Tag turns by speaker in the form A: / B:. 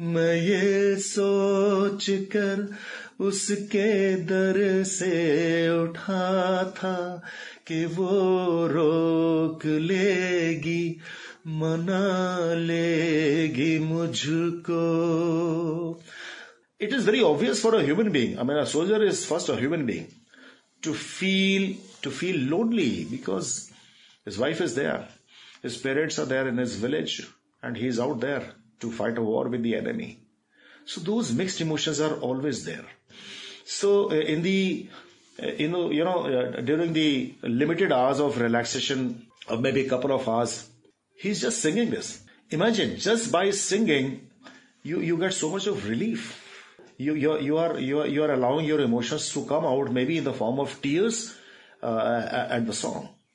A: मैं ये सोच कर उसके दर से उठा था कि वो रोक लेगी, मना लेगी मुझको। It is very obvious for a human being I mean a soldier is first a human being to feel to feel lonely because his wife is there his parents are there in his village and he is out there to fight a war with the enemy. So those mixed emotions are always there. So uh, in the uh, you know you know uh, during the limited hours of relaxation of maybe a couple of hours he's just singing this. Imagine just by singing you you get so much of relief. You you you are you are, you are allowing your emotions to come out maybe in the form of tears uh, at the song